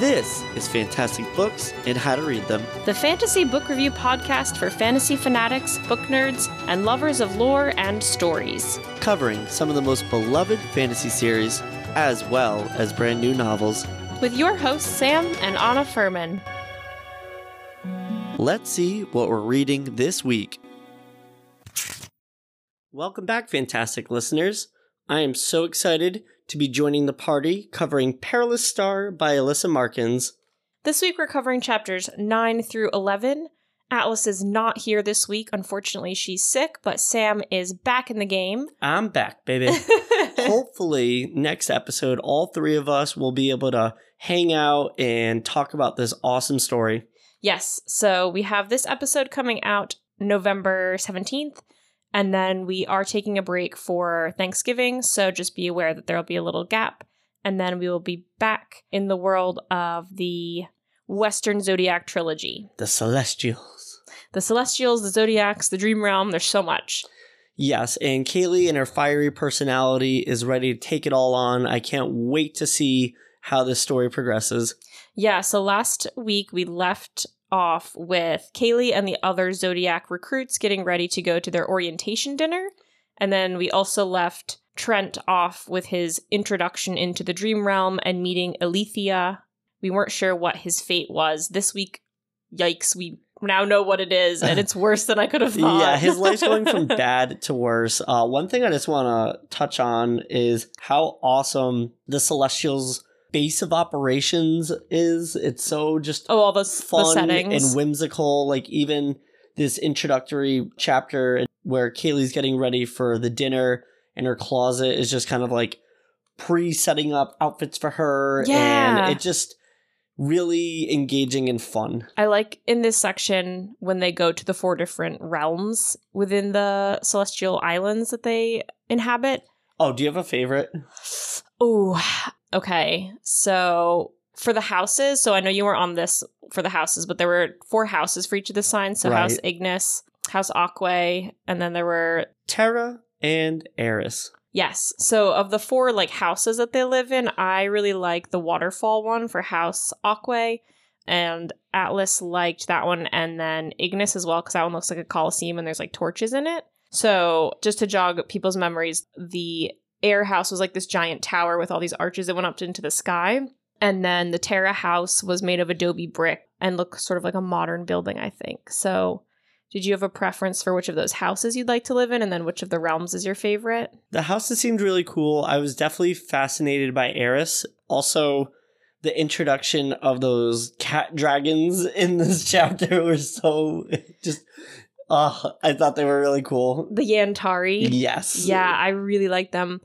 This is Fantastic Books and How to Read Them. the fantasy book review podcast for fantasy fanatics, book nerds, and lovers of lore and stories. covering some of the most beloved fantasy series, as well as brand new novels. With your hosts, Sam and Anna Furman. Let's see what we're reading this week. Welcome back, fantastic listeners. I am so excited to be joining the party covering Perilous Star by Alyssa Markins. This week we're covering chapters 9 through 11. Atlas is not here this week. Unfortunately, she's sick, but Sam is back in the game. I'm back, baby. Hopefully, next episode, all three of us will be able to hang out and talk about this awesome story. yes, so we have this episode coming out November 17th, and then we are taking a break for Thanksgiving, so just be aware that there will be a little gap, and then we will be back in the world of the Western Zodiac trilogy. The Celestials. The Celestials, the Zodiacs, the Dream Realm, there's so much. Yes, and Kaylee and her fiery personality is ready to take it all on. I can't wait to see how this story progresses. Yeah, so last week we left off with Kaylee and the other Zodiac recruits getting ready to go to their orientation dinner. And then we also left Trent off with his introduction into the dream realm and meeting Alethea. We weren't sure what his fate was. This week, yikes, we now know what it is, and it's worse than I could have thought. Yeah, his life's going from bad to worse. Uh, one thing I just want to touch on is how awesome the Celestials' base of operations is. It's so just Oh, all the, s- the fun settings. and whimsical. Like even this introductory chapter where Kaylee's getting ready for the dinner and her closet is just kind of like pre-setting up outfits for her Yeah. and it just really engaging and fun. I like in this section when they go to the four different realms within the celestial islands that they inhabit. Oh, do you have a favorite? Oh, okay. So for the houses, so I know you were on this for the houses, but there were four houses for each of the signs. So House Ignis, House Aquae, and then there were Terra and Eris. Yes. So of the four like houses that they live in, I really like the waterfall one for House Aquae. And Atlas liked that one, and then Ignis as well, because that one looks like a coliseum and there's like torches in it. So just to jog people's memories, the air house was like this giant tower with all these arches that went up into the sky. And then the Terra house was made of adobe brick and looked sort of like a modern building, I think. So did you have a preference for which of those houses you'd like to live in, and then which of the realms is your favorite? The houses seemed really cool. I was definitely fascinated by Eris. Also, the introduction of those cat dragons in this chapter were so just. Uh, I thought they were really cool. The Yantari. Yes. Yeah, I really like them.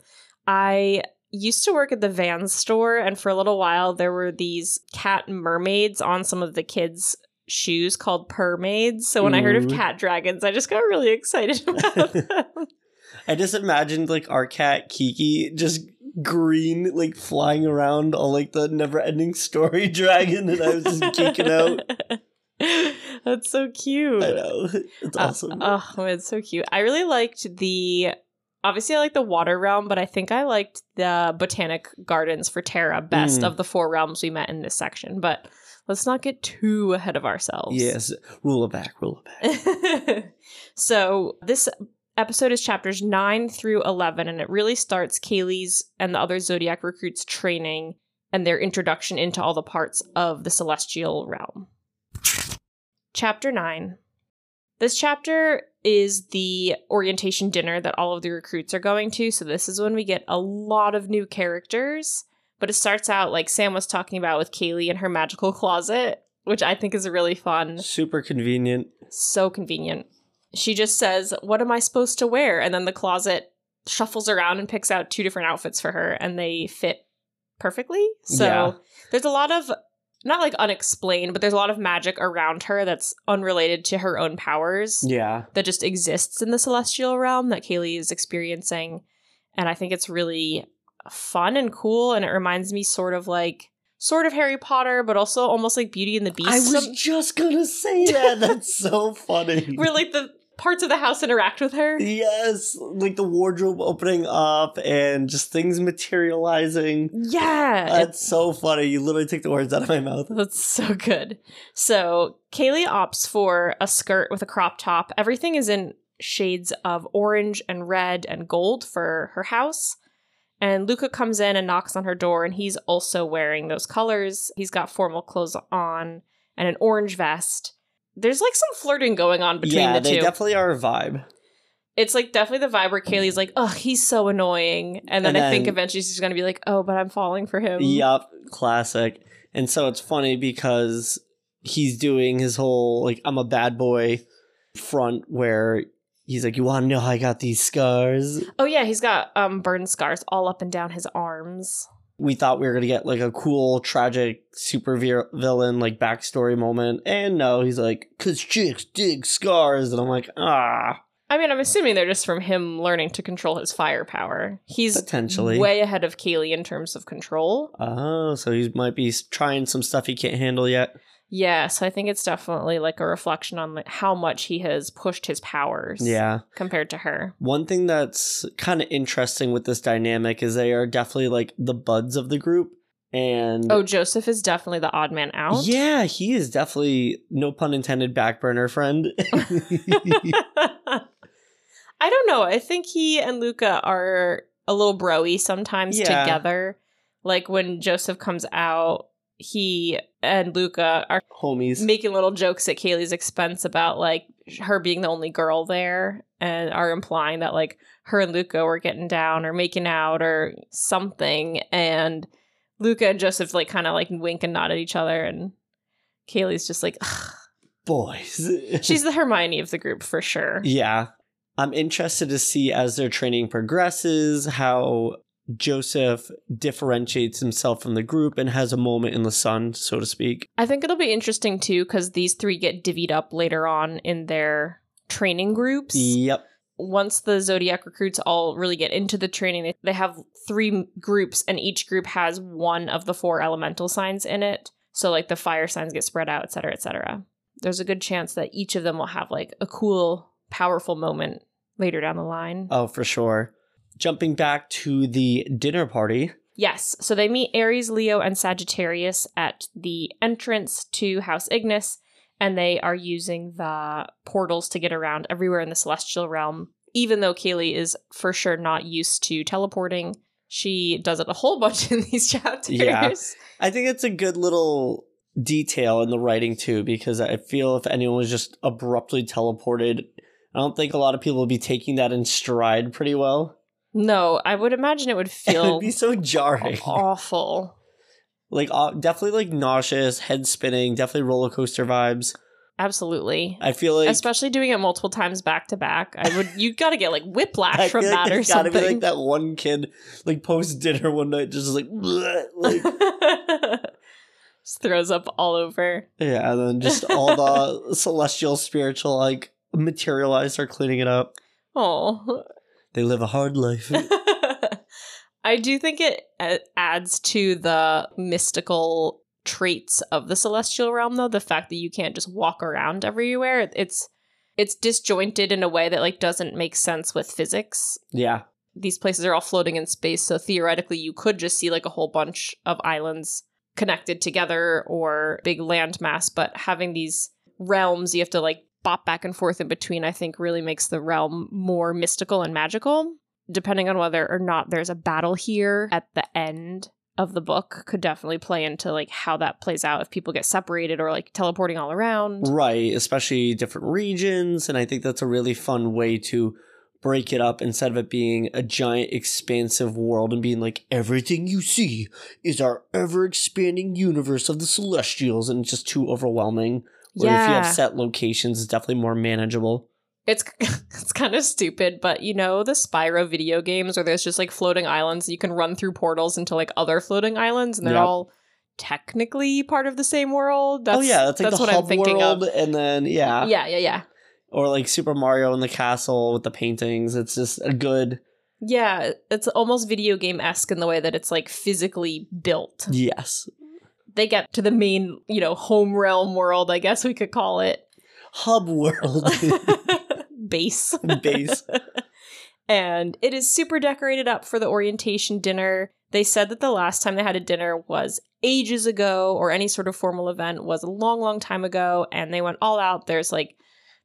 I used to work at the van store, and for a little while, there were these cat mermaids on some of the kids' shoes called permaids. So when I heard of cat dragons, I just got really excited about them. I just imagined like our cat Kiki just green, like flying around all like the never ending story dragon, and I was just geeking out. That's so cute. I know. It's Uh, awesome. oh, it's so cute. I really liked the. Obviously, I like the water realm, but I think I liked the botanic gardens for Terra best Mm. of the four realms we met in this section. But let's not get too ahead of ourselves. yes. Rule it back, rule it back. so this episode is chapters 9 through 11 and it really starts kaylee's and the other zodiac recruits training and their introduction into all the parts of the celestial realm chapter 9 this chapter is the orientation dinner that all of the recruits are going to so this is when we get a lot of new characters but it starts out like sam was talking about with kaylee and her magical closet which i think is a really fun Super convenient. so convenient. She just says, What am I supposed to wear? And then the closet shuffles around and picks out two different outfits for her, and they fit perfectly. So Yeah. there's a lot of, not like unexplained, but there's a lot of magic around her that's unrelated to her own powers Yeah. that just exists in the celestial realm that Kaylee is experiencing. And I think it's really fun and cool. And it reminds me sort of like, sort of Harry Potter, but also almost like Beauty and the Beast. I was just gonna say that. That's so funny. where like the parts of the house interact with her. Yes, like the wardrobe opening up and just things materializing. Yeah. That's so funny. You literally took the words out of my mouth. That's so good. So Kaylee opts for a skirt with a crop top. Everything is in shades of orange and red and gold for her house. And Luca comes in and knocks on her door, and he's also wearing those colors. He's got formal clothes on and an orange vest. There's like some flirting going on between yeah, the they two. definitely are a vibe. it's like definitely the vibe where Kaylee's like, "Oh, he's so annoying," and then And I think eventually she's gonna be like, "Oh, but I'm falling for him." Yup, classic. And so it's funny because he's doing his whole like I'm a bad boy front where he's like, You wanna know how I got these scars? Oh yeah, he's got um burn scars all up and down his arms. We thought we were gonna get like a cool, tragic super villain like backstory moment. And no, he's like, Cause chicks dig scars and I'm like, ah I mean, I'm assuming they're just from him learning to control his firepower. He's potentially. way ahead of Kaylee in terms of control. Oh, so he might be trying some stuff he can't handle yet. Yeah, so I think it's definitely like a reflection on like how much he has pushed his powers. Yeah. compared to her. One thing that's kind of interesting with this dynamic is they are definitely like the buds of the group. And Oh, Joseph is definitely the odd man out. yeah, he is definitely, no pun intended, back burner friend. I don't know. I think he and Luca are a little broy sometimes Yeah. together. Like when Joseph comes out, he and Luca are Homies. making little jokes at Kaylee's expense about like her being the only girl there and are implying that like her and Luca were getting down or making out or something and Luca and Joseph like kind of like wink and nod at each other and Kaylee's just like "Ugh." Boys. she's the Hermione of the group for sure. yeah. I'm interested to see as their training progresses how Joseph differentiates himself from the group and has a moment in the sun, so to speak. I think it'll be interesting too because these three get divvied up later on in their training groups. Yep. once the zodiac recruits all really get into the training they, have three groups and each group has one of the four elemental signs in it so like the fire signs get spread out etc etc there's a good chance that each of them will have like a cool powerful moment later down the line Oh, for sure. Jumping back to the dinner party. yes so they meet aries leo and sagittarius at the entrance to house ignis and they are using the portals to get around everywhere in the celestial realm. Even though Kaylee is for sure not used to teleporting, she does it a whole bunch in these chapters. Yeah. I think it's a good little detail in the writing too, because I feel if anyone was just abruptly teleported, I don't think a lot of people would be taking that in stride pretty well. No, I would imagine it would feel. It feel would be so jarring. awful. Like uh, definitely like nauseous, head spinning, definitely roller coaster vibes. Absolutely. I feel like Especially doing it multiple times back to back. I would you gotta get like whiplash from like that or there's gotta something. be like that one kid like post dinner one night just like bleh, like Just throws up all over. yeah, and then just all the celestial spiritual like materialize are cleaning it up. Oh. They live a hard life. I do think it uh, adds to the mystical traits of the celestial realm though the fact that you can't just walk around everywhere it's it's disjointed in a way that like doesn't make sense with physics yeah. these places are all floating in space so theoretically you could just see like a whole bunch of islands connected together or big landmass but having these realms you have to like bop back and forth in between i think really makes the realm more mystical and magical depending on whether or not there's a battle here at the end of the book could definitely play into like how that plays out if people get separated or like teleporting all around Right, especially different regions. And I think that's a really fun way to break it up instead of it being a giant, expansive world and being like, everything you see is our ever expanding universe of the Celestials. And it's just too overwhelming. Where if you Yeah. have set locations, it's definitely more manageable. It's it's kind of stupid, but you know the Spyro video games where there's just like floating islands, you can run through portals into like other floating islands, and they're Yep. all technically part of the same world. That's, oh, yeah, that's like the what hub I'm thinking world. of. And then, yeah. Yeah, yeah, yeah, Or like Super Mario in the castle with the paintings. It's just a good, yeah. It's almost video game esque in the way that it's like physically built. yes. They get to the main, you know, home realm world, I guess we could call it. Hub world. base. Base. and it is super decorated up for the orientation dinner. They said that the last time they had a dinner was ages ago, or any sort of formal event was a long, long time ago, and they went all out. There's like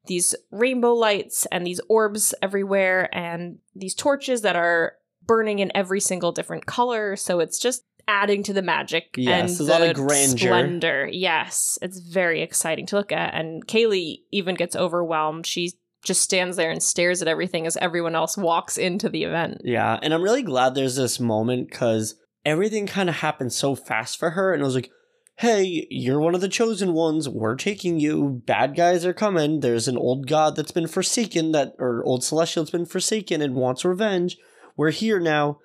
these rainbow lights and these orbs everywhere, and these torches that are burning in every single different color. So it's just adding to the magic Yes, and there's a lot of grandeur. splendor. Yes, it's very exciting to look at. And Kaylee even gets overwhelmed. She just stands there and stares at everything as everyone else walks into the event. Yeah, and I'm really glad there's this moment because everything kind of happened so fast for her, and it was like, "Hey, you're one of the chosen ones. We're taking you. Bad guys are coming. There's an old god that's been forsaken, that or old celestial that's been forsaken and wants revenge. We're here now."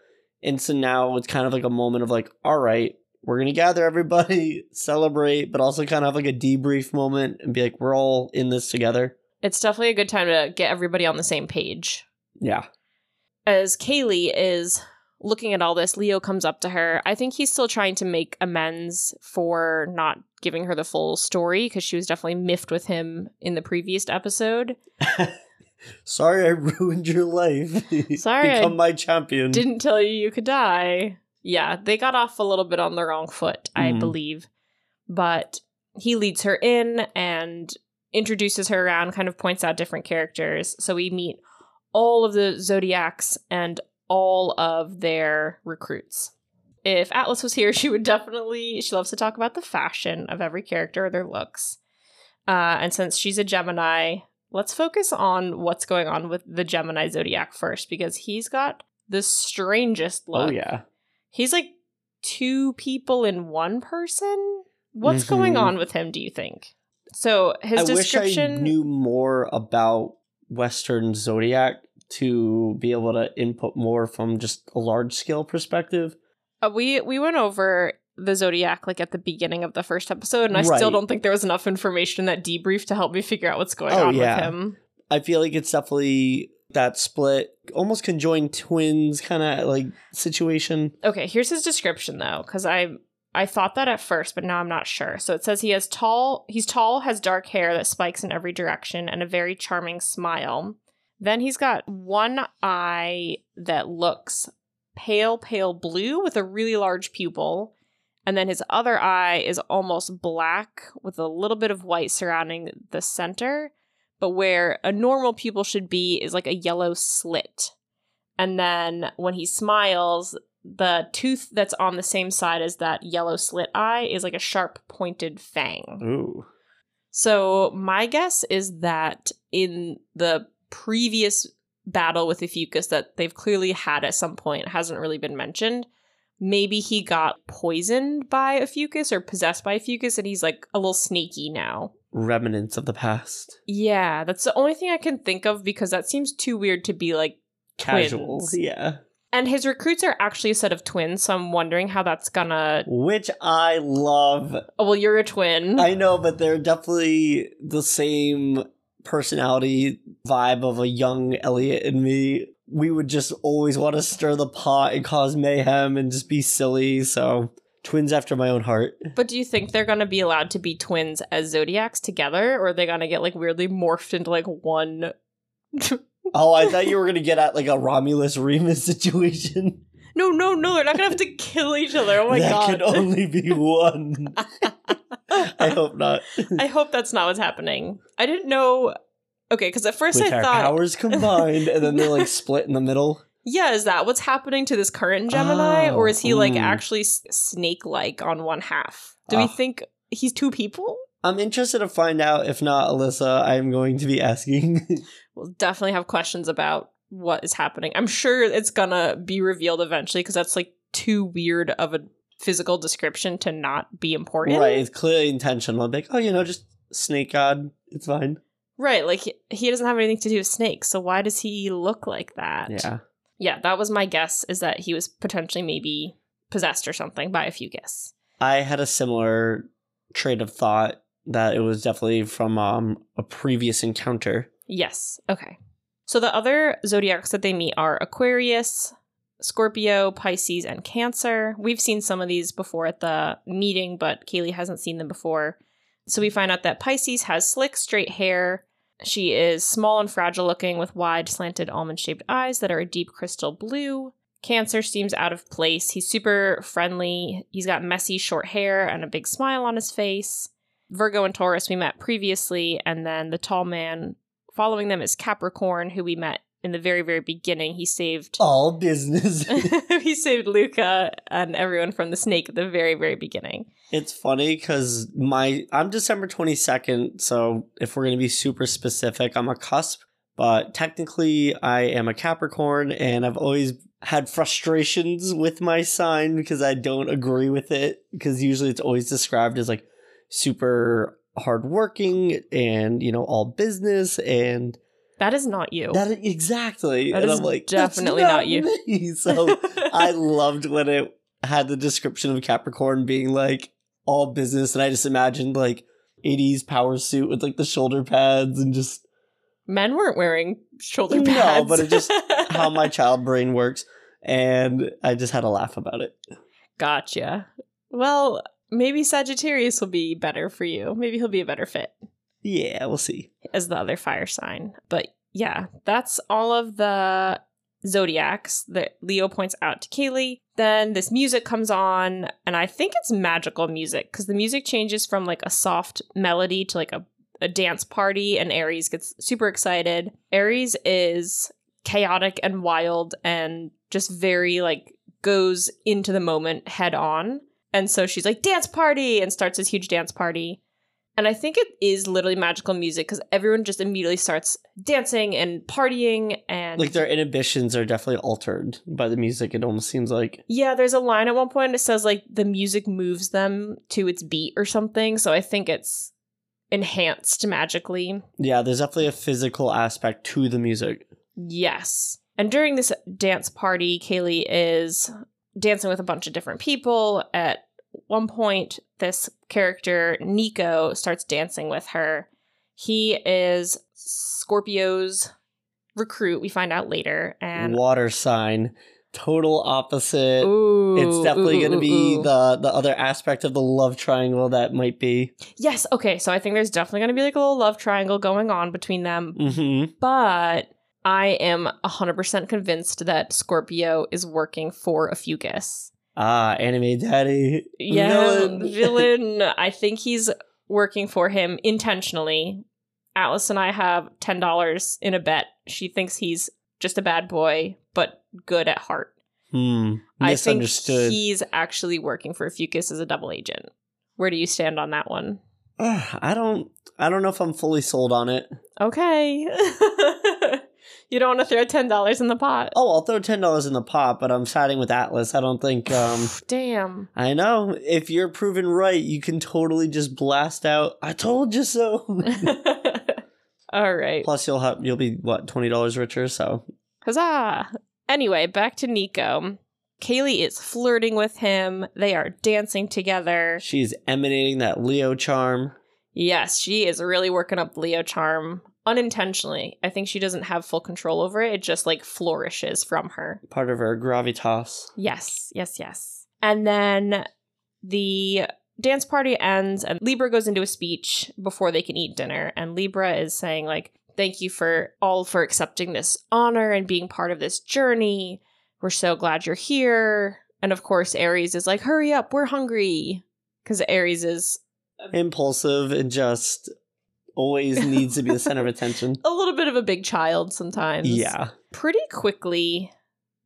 And so now it's kind of like a moment of like, "All right, we're gonna gather everybody, celebrate, but also kind of have like a debrief moment and be like, we're all in this together." It's definitely a good time to get everybody on the same page. Yeah, as Kaylee is looking at all this, Leo comes up to her. I think he's still trying to make amends for not giving her the full story because she was definitely miffed with him in the previous episode. sorry I ruined your life. Sorry, I become my champion. Didn't tell you you could die. Yeah, they got off a little bit on the wrong foot, I Mhm. believe. But he leads her in and introduces her around, kind of points out different characters. So we meet all of the Zodiacs and all of their recruits. If Atlas was here, she would definitely, she loves to talk about the fashion of every character, or their looks. Uh, and since she's a Gemini, let's focus on what's going on with the Gemini Zodiac first, because he's got the strangest look. Oh yeah. He's like two people in one person. What's going Mhm. on with him, do you think? So his I description wish I knew more about Western Zodiac to be able to input more from just a large scale perspective. Uh, we we went over the zodiac like at the beginning of the first episode, and I still don't think there was enough information in that debrief to help me figure out what's going Oh, on yeah. with him. I feel like it's definitely that split, almost conjoined twins kind of like situation. Okay, here's his description though, because I I thought that at first, but now I'm not sure. So it says he has tall, he's tall, has dark hair that spikes in every direction, and a very charming smile. Then he's got one eye that looks pale, pale blue with a really large pupil. And then his other eye is almost black with a little bit of white surrounding the center. But where a normal pupil should be is like a yellow slit. And then when he smiles, the tooth that's on the same side as that yellow slit eye is like a sharp pointed fang. Ooh. So my guess is that in the previous battle with the fucus that they've clearly had at some point hasn't really been mentioned. Maybe he got poisoned by Ophiuchus or possessed by Ophiuchus and he's like a little snaky now. Remnants of the past. Yeah, that's the only thing I can think of because that seems too weird to be like Casual. Twins. Yeah. and his recruits are actually a set of twins, so I'm wondering how that's gonna Which I love. Oh well you're a twin. I know, but they're definitely the same personality vibe of a young Elliot and me. We would just always want to stir the pot and cause mayhem and just be silly. So, twins after my own heart. But do you think they're going to be allowed to be twins as zodiacs together, or are they going to get like weirdly morphed into like one? Oh, I thought you were gonna get at like a Romulus Remus situation. No, no, no! They're not going to have to kill each other. Oh my that god! could only be one. I hope not. I hope that's not what's happening. I didn't know. Okay, because at first With I thought, powers combined, and then they're like split in the middle. yeah, is that what's happening to this current Gemini, Oh, or is he like mm. actually snake-like on one half? Do we Ah. think he's two people? I'm interested to find out. If not, Alyssa, I'm going to be asking. We'll definitely have questions about what is happening. I'm sure it's gonna be revealed eventually because that's like too weird of a physical description to not be important. right, it's clearly intentional. I'm like, oh, you know, just snake god. It's fine. Right, like he- he doesn't have anything to do with snakes, so why does he look like that? Yeah. Yeah, that was my guess is that he was potentially maybe possessed or something by a few Fugus. I had a similar trade of thought that it was definitely from um, a previous encounter. Yes. Okay. So the other zodiacs that they meet are Aquarius, Scorpio, Pisces, and Cancer. We've seen some of these before at the meeting, but Kaylee hasn't seen them before. So we find out that Pisces has slick, straight hair. She is small and fragile looking with wide, slanted, almond shaped eyes that are a deep crystal blue. Cancer seems out of place. He's super friendly. He's got messy, short hair and a big smile on his face. Virgo and Taurus we met previously, and then the tall man following them is Capricorn, who we met in the very, very beginning. He saved All business. he saved Luca and everyone from the snake at the very, very beginning. it's funny because my I'm December 22nd, so if we're gonna be super specific, I'm a cusp. But technically, I am a Capricorn, and I've always had frustrations with my sign because I don't agree with it. Because usually it's always described as like super hardworking and you know all business and That is not you. that exactly. That and is I'm like, "That's definitely not you." me." So I loved when it had the description of Capricorn being like all business, and I just imagined like 80s power suit with like the shoulder pads and just Men weren't wearing shoulder pads. No, but it just- how my child brain works. And I just had a laugh about it. Gotcha. Well, maybe Sagittarius will be better for you. Maybe he'll be a better fit Yeah, we'll see. as the other fire sign. But yeah, that's all of the zodiacs that Leo points out to Kaylee. Then this music comes on, and I think it's magical music because the music changes from like a soft melody to like a, a dance party, and Aries gets super excited. Aries is chaotic and wild and just very like goes into the moment head on. And so she's like, dance party, and starts this huge dance party. And I think it is literally magical music because everyone just immediately starts dancing and partying. And Like their inhibitions are definitely altered by the music, it almost seems like. yeah, there's a line at one point that says like the music moves them to its beat or something. So I think it's enhanced magically. Yeah, there's definitely a physical aspect to the music. Yes. And during this dance party, Kaylee is dancing with a bunch of different people. At one point, this character, Nico, starts dancing with her. He is Scorpio's recruit, we find out later. And Water sign, total opposite. Ooh, it's definitely ooh, to ooh, be the the other aspect of the love triangle that might be. Yes, okay, so I think there's definitely going to be like a little love triangle going on between them. Mm-hmm. But I am 100% convinced that Scorpio is working for Ophiuchus. Ah, anime daddy. Yeah, Villain. villain. I think he's working for him intentionally. Atlas and I have ten dollars in a bet. She thinks he's just a bad boy, but good at heart. Hmm. I think he's actually working for Fucus as a double agent. Where do you stand on that one? Ugh, I don't. I don't know if I'm fully sold on it. Okay. you don't want to throw ten dollars in the pot. Oh, I'll throw ten dollars in the pot, but I'm siding with Atlas. I don't think. um Damn. I know. If you're proven right, you can totally just blast out. I told you so. All right. Plus, you'll have you'll be what twenty dollars richer. So Huzzah! Anyway, back to Nico. Kaylee is flirting with him. They are dancing together. she's emanating that Leo charm. Yes, she is really working up Leo charm unintentionally. I think she doesn't have full control over it. It just like flourishes from her. Part of her gravitas. Yes, yes, yes. And then the dance party ends and Libra goes into a speech before they can eat dinner and Libra is saying like thank you for all for accepting this honor and being part of this journey. We're so glad you're here. And of course Aries is like hurry up, we're hungry cuz Aries is Impulsive and just always needs to be the center of attention. a little bit of a big child sometimes. Yeah. Pretty quickly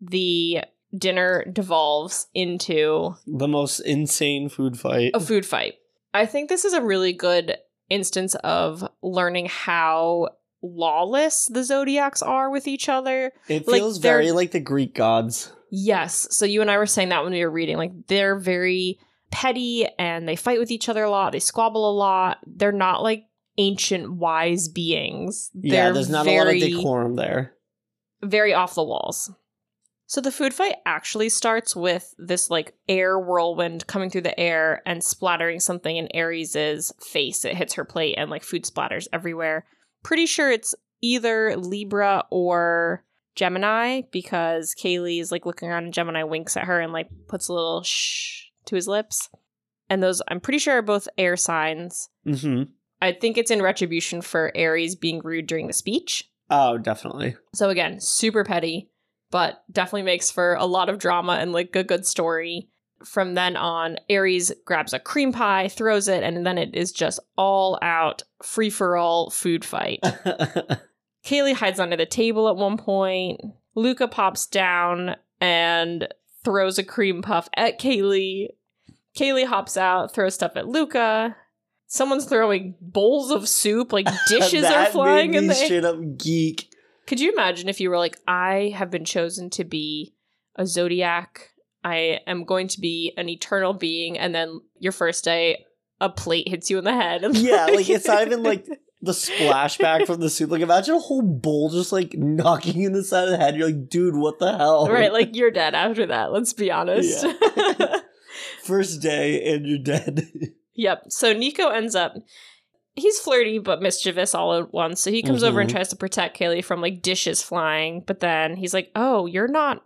the dinner devolves into The most insane food fight. a food fight. I think this is a really good instance of learning how lawless the zodiacs are with each other. It like, feels very like the Greek gods. Yes, so you and I were saying that when we were reading like they're very petty and they fight with each other a lot, they squabble a lot. They're not like ancient wise beings. yeah, They're there's not very, a lot of decorum there. very off the walls. So the food fight actually starts with this like air whirlwind coming through the air and splattering something in Aries's face. It hits her plate and like food splatters everywhere. Pretty sure it's either Libra or Gemini because Kaylee is like looking around and Gemini winks at her and like puts a little shh to his lips. And those I'm pretty sure are both air signs. hmm I think it's in retribution for Aries being rude during the speech. Oh, definitely. So again, super petty, but definitely makes for a lot of drama and like a good story. From then on, Aries grabs a cream pie, throws it, and then it is just all out free for all food fight. Kaylee hides under the table at one point. Luca pops down and throws a cream puff at Kaylee. Kaylee hops out, throws stuff at Luca. Someone's throwing bowls of soup, like dishes are flying in the straight up geek. Could you imagine if you were like, I have been chosen to be a zodiac. I am going to be an eternal being, and then your first day, a plate hits you in the head. Yeah, like it's not even like the splashback from the soup. Like imagine a whole bowl just like knocking in the side of the head. You're like, dude, what the hell? right, like you're dead after that. Let's be honest. first day and you're dead. Yep. So Nico ends up he's flirty but mischievous all at once. So he comes over and Mhm. tries to protect Kaylee from like dishes flying, but then he's like, "Oh, you're not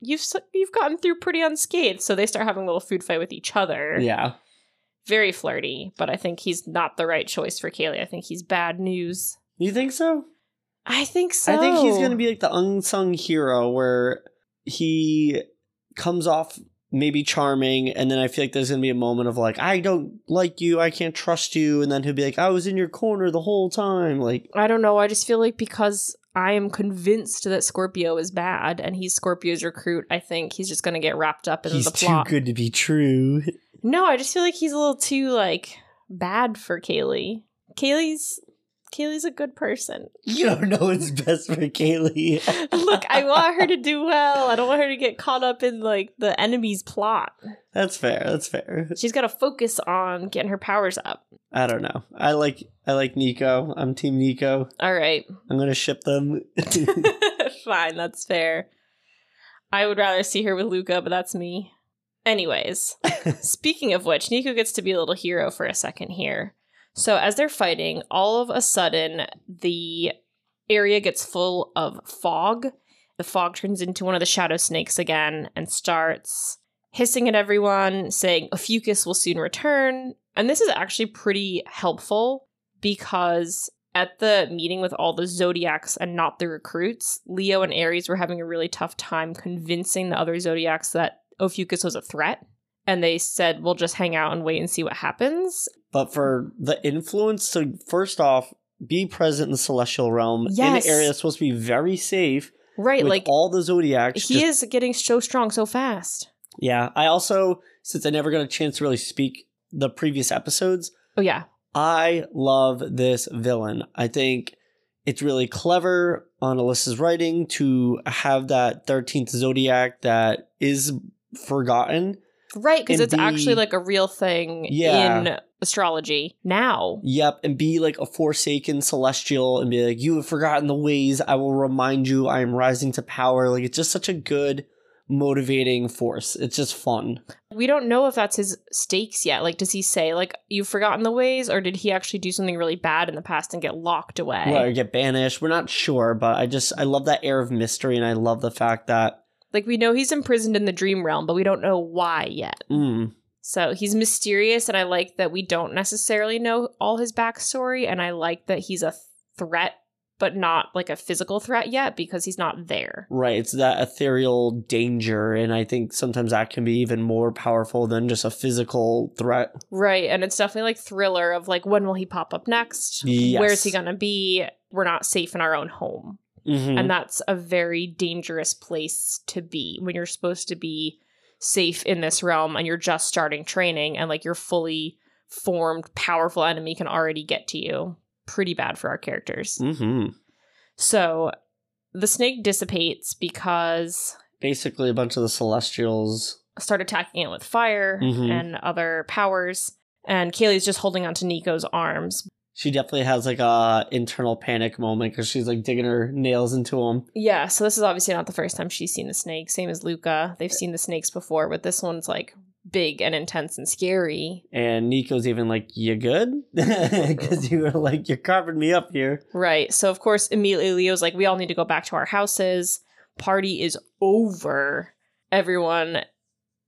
you've you've gotten through pretty unscathed." So they start having a little food fight with each other. yeah. Very flirty, but I think he's not the right choice for Kaylee. I think he's bad news. You think so? I think so. I think he's gonna be like the unsung hero where he comes off maybe charming, and then I feel like there's gonna be a moment of like, I don't like you, I can't trust you, and then he'll be like, I was in your corner the whole time. Like, I don't know. I just feel like because I am convinced that Scorpio is bad and he's Scorpio's recruit, I think he's just going to get wrapped up in he's the too plot. good to be true. No, I just feel like he's a little too like bad for Kaylee. Kaylee's Kaylee's a good person. You don't know what's best for Kaylee. Look, I want her to do well. I don't want her to get caught up in like the enemy's plot. That's fair. That's fair. She's got to focus on getting her powers up. I don't know. I like I like Nico. I'm team Nico. All right. I'm gonna ship them. Fine, that's fair. I would rather see her with Luca, but that's me. Anyways, speaking of which, Nico gets to be a little hero for a second here. So, as they're fighting, all of a sudden, the area gets full of fog. The fog turns into one of the shadow snakes again and starts hissing at everyone, saying Ophiuchus will soon return. And this is actually pretty helpful because at the meeting with all the zodiacs and not the recruits, Leo and Aries were having a really tough time convincing the other zodiacs that Ophiuchus was a threat. And they said, we'll just hang out and wait and see what happens. but for the influence to first off be present in the celestial realm Yes. in an area that's supposed to be very safe Right, with like all the zodiacs. he just- is getting so strong so fast. Yeah. I also, since I never got a chance to really speak the previous episodes, Oh, yeah. I love this villain. I think it's really clever on Alyssa's writing to have that 13th zodiac that is forgotten. Right, because it's actually like a real thing Yeah. in astrology now. Yep, and be like a forsaken celestial and be like, You have forgotten the ways. I will remind you I am rising to power. Like, it's just such a good, motivating force. It's just fun. We don't know if that's his stakes yet. Like, does he say, like, you've forgotten the ways, or did he actually do something really bad in the past and get locked away? Or get banished. We're not sure, but I just, I love that air of mystery, and I love the fact that, Like, we know he's imprisoned in the dream realm, but we don't know why yet. mm, So he's mysterious, and I like that we don't necessarily know all his backstory, and I like that he's a threat, but not like a physical threat yet because he's not there. right, it's that ethereal danger, and I think sometimes that can be even more powerful than just a physical threat. Right, and it's definitely like thriller of like when will he pop up next? Yes. Where's he gonna be? We're not safe in our own home. Mhm. And that's a very dangerous place to be when you're supposed to be safe in this realm and you're just starting training and like your fully formed, powerful enemy can already get to you. Pretty bad for our characters. Mhm. So the snake dissipates because Basically, a bunch of the celestials. start attacking it with fire Mhm. and other powers. And Kaylee's just holding onto Nico's arms. She definitely has like a internal panic moment because she's like digging her nails into him. Yeah, so this is obviously not the first time she's seen the snake. Same as Luca. They've seen the snakes before, but this one's like big and intense and scary. And Nico's even like, You good? Because you were like, You're carving me up here. Right. So of course immediately Leo's like, we all need to go back to our houses. Party is over. Everyone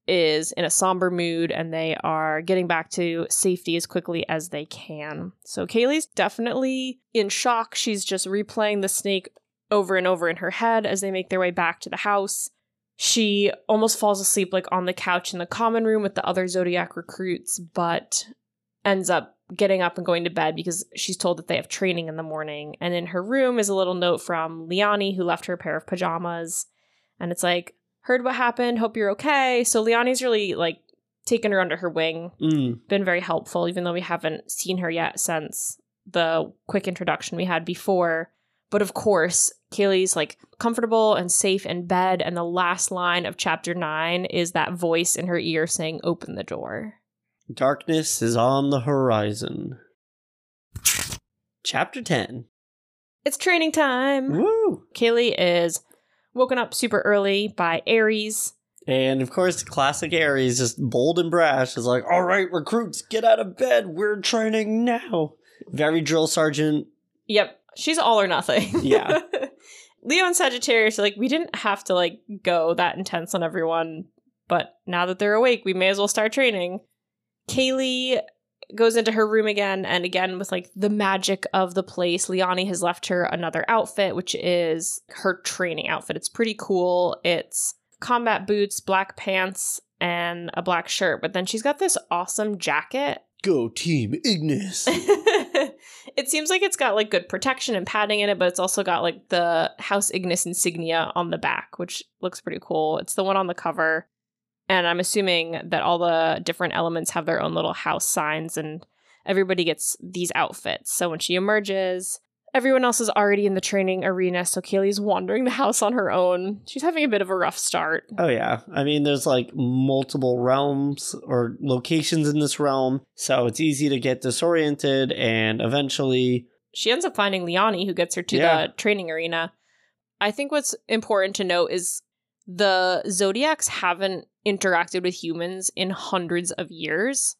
is in a somber mood and they are getting back to safety as quickly as they can. So Kaylee's definitely in shock. She's just replaying the snake over and over in her head as they make their way back to the house. She almost falls asleep like on the couch in the common room with the other Zodiac recruits, but ends up getting up and going to bed because she's told that they have training in the morning. And in her room is a little note from Liani, who left her a pair of pajamas. And it's like, heard what happened, hope you're okay. So Liani's really like taken her under her wing, Mm. been very helpful, even though we haven't seen her yet since the quick introduction we had before. But of course, Kaylee's like comfortable and safe in bed. And the last line of chapter nine is that voice in her ear saying, Open the door. Darkness is on the horizon. Chapter 10. It's training time. Woo! Kaylee is woken up super early by Aries. And of course, classic Aries, just bold and brash, is like, all right, recruits, get out of bed. We're training now. Very drill sergeant. Yep, she's all or nothing. Yeah. Leo and Sagittarius are like, we didn't have to like go that intense on everyone, but now that they're awake, we may as well start training. Kaylee goes into her room again, and again with like the magic of the place, Liani has left her another outfit, which is her training outfit. It's pretty cool. It's combat boots, black pants, and a black shirt, but then she's got this awesome jacket Go, Team Ignis. it seems like it's got like good protection and padding in it, but it's also got like the House Ignis insignia on the back, which looks pretty cool. It's the one on the cover. And I'm assuming that all the different elements have their own little house signs and everybody gets these outfits. So when she emerges, everyone else is already in the training arena, so Kaylee's wandering the house on her own. She's having a bit of a rough start. Oh yeah. I mean there's like multiple realms or locations in this realm, so it's easy to get disoriented and eventually she ends up finding Liani, who gets her to Yeah. the training arena. I think what's important to note is the Zodiacs haven't interacted with humans in hundreds of years.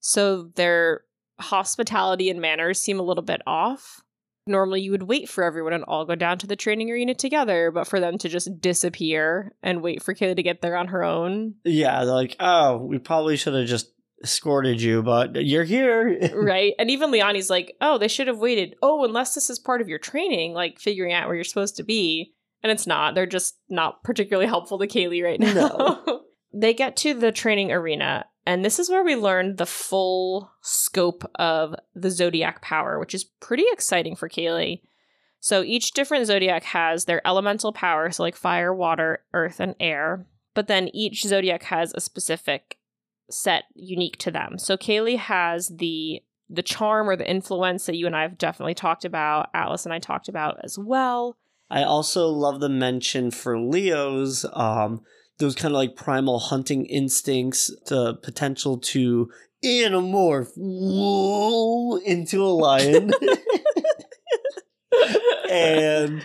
So their hospitality and manners seem a little bit off. Normally, you would wait for everyone and all go down to the training arena together, but for them to just disappear and wait for Kaylee to get there on her own, yeah, they're like, "Oh, we probably should have just escorted you, but you're here." right? And even Liani's like, oh, they should have waited. Oh, unless this is part of your training, like figuring out where you're supposed to be. And it's not. They're just not particularly helpful to Kaylee right now. they get to the training arena, and this is where we learn the full scope of the zodiac power, which is pretty exciting for Kaylee. So each different zodiac has their elemental power, so like fire, water, earth, and air. But then each zodiac has a specific set unique to them. So Kaylee has the the charm or the influence that you and I have definitely talked about, Atlas and I talked about as well. I also love the mention for Leo's um those kind of like primal hunting instincts, the potential to anamorph whoa, into a lion. and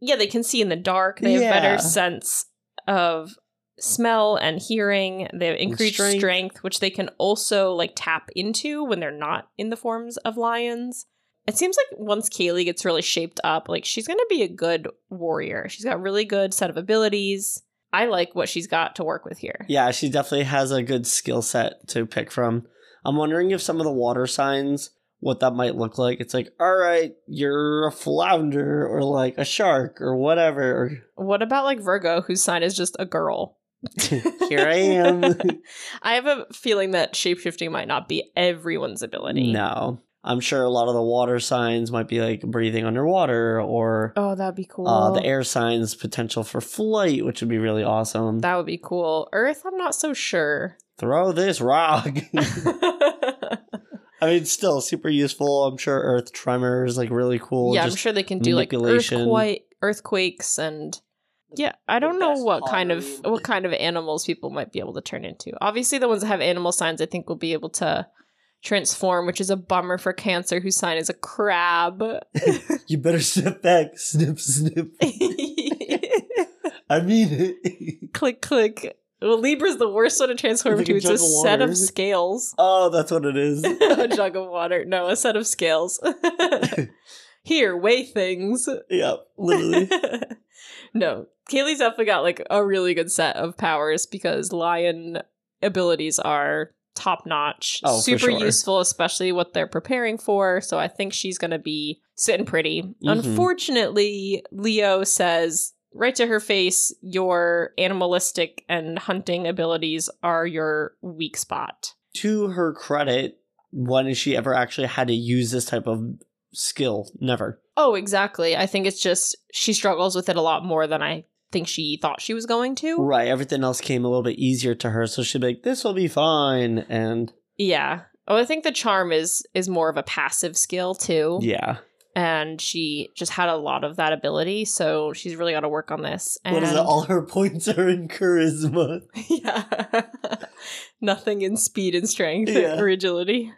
yeah, they can see in the dark. They have Yeah. better sense of smell and hearing. They have increased strength. strength. which they can also like tap into when they're not in the forms of lions. It seems like once Kaylee gets really shaped up, like she's gonna be a good warrior. She's got really good set of abilities. I like what she's got to work with here. yeah, she definitely has a good skill set to pick from. I'm wondering if some of the water signs, what that might look like. It's like, all right, you're a flounder or like a shark or whatever. What about like Virgo, whose sign is just a girl? Here I am. I have a feeling that shapeshifting might not be everyone's ability. No. I'm sure a lot of the water signs might be like breathing underwater or Oh, that'd be cool. uh, the air signs potential for flight, which would be really awesome. That would be cool. Earth, I'm not so sure. Throw this rock. I mean, still super useful. I'm sure Earth tremors like really cool. yeah, I'm sure they can do like earthquake, earthquakes and yeah, I don't know what kind of what kind of animals people might be able to turn into. Obviously, the ones that have animal signs, I think, will be able to transform, which is a bummer for Cancer, whose sign is a crab. you better step back, snip, snip. I mean it. click, click. Well, Libra's the worst one to transform into. a It's a of set of scales. oh, that's what it is. a jug of water. No, a set of scales. here, weigh things. Yep, literally. no, Kaylee's definitely got like a really good set of powers because lion abilities are top notch, Oh, super sure. useful, especially what they're preparing for. So I think she's gonna be sitting pretty. Mm-hmm. Unfortunately, Leo says right to her face, your animalistic and hunting abilities are your weak spot. to her credit, when has she ever actually had to use this type of skill? Never. Oh, exactly. I think it's just she struggles with it a lot more than I think she thought she was going to. Right. Everything else came a little bit easier to her, so she'd be like, "This will be fine." And Yeah. Oh, I think the charm is is more of a passive skill too. yeah, And she just had a lot of that ability, so she's really got to work on this. And what is it? All her points are in charisma. yeah. Nothing in speed and strength Yeah. or agility.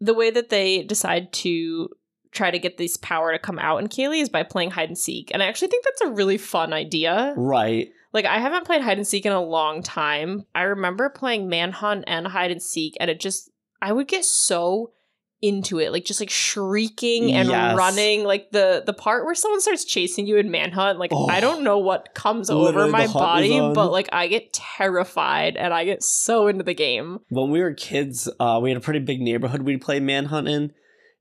The way that they decide to try to get this power to come out in Kaylee is by playing hide and seek. And I actually think that's a really fun idea. Right. Like I haven't played hide and seek in a long time. I remember playing manhunt and hide and seek and it just I would get so into it like just like shrieking and Yes. running like the the part where someone starts chasing you in manhunt like Oh. I don't know what comes over my the hunt is body but like I get terrified and I get so into the game. When we were kids, uh, we had a pretty big neighborhood we'd play manhunt in,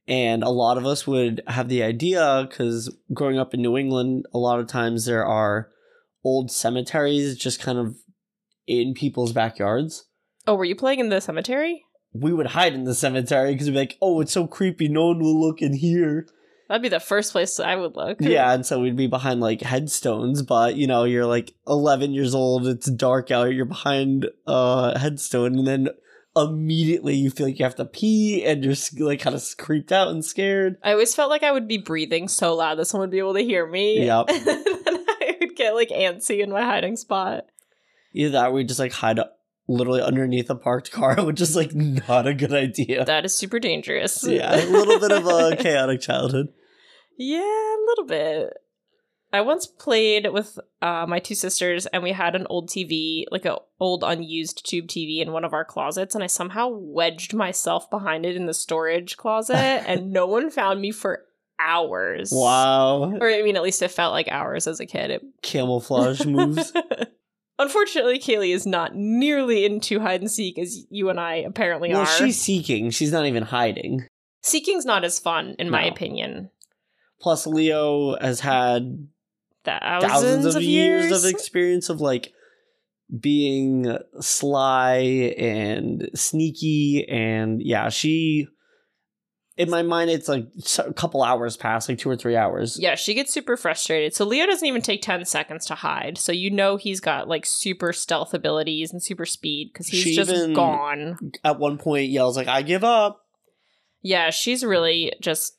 and a lot of us would have the idea because growing up in New England, a lot of times there are old cemeteries just kind of in people's backyards. Oh, were you playing in the cemetery? we would hide in the cemetery because we'd be like, oh, it's so creepy. No one will look in here. That'd be the first place I would look. yeah, and so we'd be behind like headstones, but you know, you're like 11 years old. It's dark out. You're behind a headstone, and then immediately you feel like you have to pee, and you're like kind of creeped out and scared. I always felt like I would be breathing so loud that someone would be able to hear me. Yep. and then I would get like antsy in my hiding spot. Either that, we just like hide literally underneath a parked car, which is like not a good idea. That is super dangerous. yeah, a little bit of a chaotic childhood. yeah, a little bit. I once played with uh, my two sisters, and we had an old TV, like a old unused tube TV, in one of our closets, and I somehow wedged myself behind it in the storage closet, and no one found me for hours. Wow, Or I mean, at least it felt like hours as a kid. It camouflage moves. Unfortunately, Kaylee is not nearly into hide and seek as you and I apparently well, are. she's seeking. She's not even hiding. Seeking's not as fun, in my opinion. Plus, Leo has had Thousands, thousands, of, years. years of experience of like being sly and sneaky, and yeah, she. In my mind, it's like a couple hours past, like two or three hours. Yeah, she gets super frustrated. So Leo doesn't even take 10 seconds to hide. So you know he's got like super stealth abilities and super speed because he's She just even- gone. At one point, yells like, "I give up." Yeah, she's really just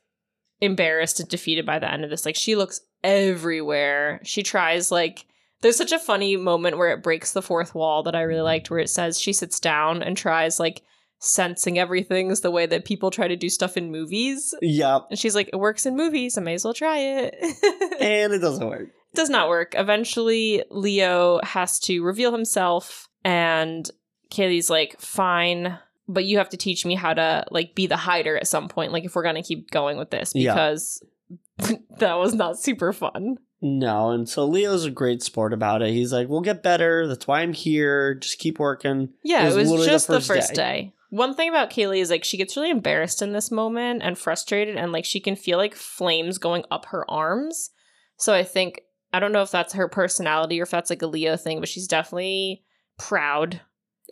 embarrassed and defeated by the end of this. Like she looks everywhere. She tries like there's such a funny moment where it breaks the fourth wall that I really liked where it says she sits down and tries like sensing everything is the way that people try to do stuff in movies. Yep, And she's like, it works in movies. I may as well try it. and it doesn't work. It does not work. Eventually, Leo has to reveal himself, and Kaylee's like, "Fine, but you have to teach me how to like be the hider at some point. Like, if we're gonna keep going with this, Yeah. that was not super fun." No, and so Leo's a great sport about it. He's like, "We'll get better. That's why I'm here. Just keep working." Yeah, It it was was, literally the just the first first, day. day. One thing about Kaylee is like she gets really embarrassed in this moment and frustrated, and like she can feel like flames going up her arms. So I think I don't know if that's her personality or if that's like a Leo thing, but she's definitely proud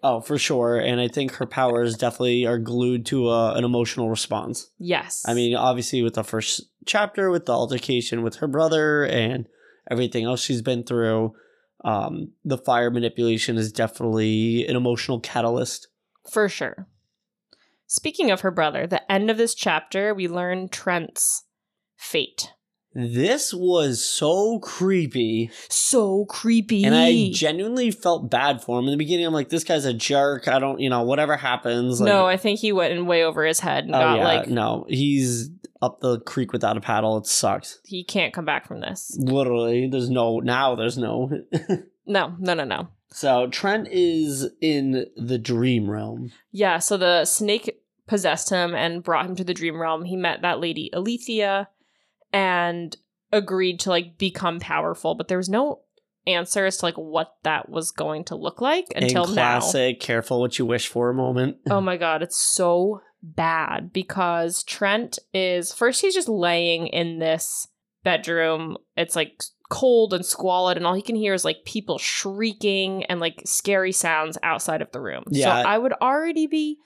Oh, for sure. And I think her powers definitely are glued to a, an emotional response. Yes. I mean, obviously, with the first chapter, with the altercation with her brother and everything else she's been through, um, the fire manipulation is definitely an emotional catalyst. for sure. Speaking of her brother, the end of this chapter, we learn Trent's fate. This was so creepy, So creepy. and I genuinely felt bad for him in the beginning. I'm like, this guy's a jerk. I don't, you know, whatever happens. Like, no, I think he went in way over his head and oh got yeah, like no, he's up the creek without a paddle. It sucks. he can't come back from this. Literally, there's no now. There's no. No, no, no, no. so Trent is in the dream realm. Yeah, so the snake possessed him and brought him to the dream realm. He met that lady Alethea, and agreed to like become powerful, but there was no answer as to like what that was going to look like until In now. classic, careful what you wish for moment. Oh my god, it's so bad because Trent is first he's just laying in this bedroom. It's like cold and squalid and all he can hear is like people shrieking and like scary sounds outside of the room. Yeah. So I would already be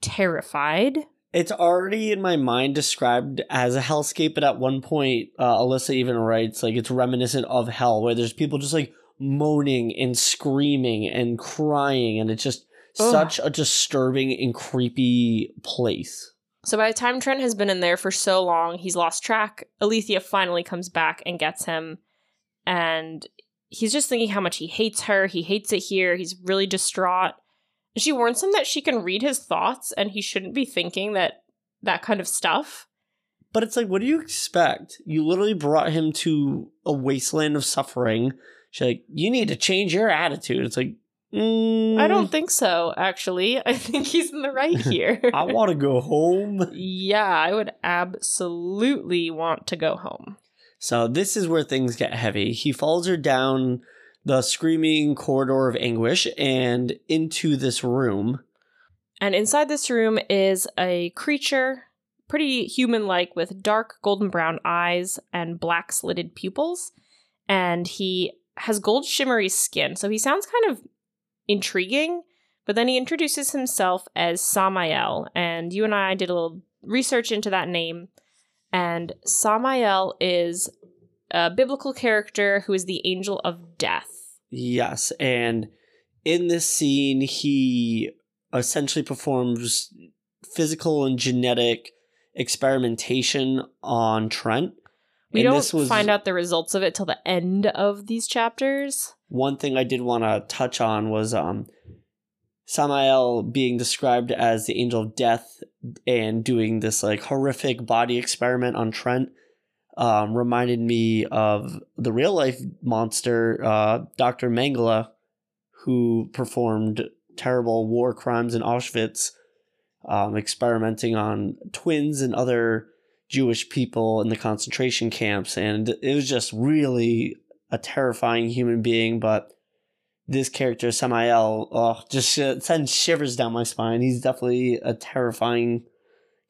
terrified. It's already in my mind described as a hellscape, but at one point, uh, Alyssa even writes like it's reminiscent of hell, where there's people just like moaning and screaming and crying, and it's just Ugh. such a disturbing and creepy place. So by the time Trent has been in there for so long, he's lost track. Alethea finally comes back and gets him. And he's just thinking how much he hates her. He hates it here. He's really distraught. She warns him that she can read his thoughts and he shouldn't be thinking that that kind of stuff. But it's like, what do you expect? You literally brought him to a wasteland of suffering. She's like, you need to change your attitude. It's like, mm, I don't think so, actually. I think he's in the right here. I want to go home. yeah, I would absolutely want to go home. So this is where things get heavy. He follows her down the screaming corridor of anguish and into this room. And inside this room is a creature, pretty human like, with dark golden brown eyes and black slitted pupils. And he has gold shimmery skin. So he sounds kind of intriguing. But then he introduces himself as Samael. And you and I did a little research into that name. And Samael is a biblical character who is the angel of death. Yes, and in this scene, he essentially performs physical and genetic experimentation on Trent. We And don't was- find out the results of it till the end of these chapters. One thing I did want to touch on was um, Samael being described as the angel of death and doing this like horrific body experiment on Trent. Um, reminded me of the real life monster, uh, Dr. Mengele, who performed terrible war crimes in Auschwitz, um, experimenting on twins and other Jewish people in the concentration camps. And it was just really a terrifying human being, but this character, Samael, oh, just sends shivers down my spine. He's definitely a terrifying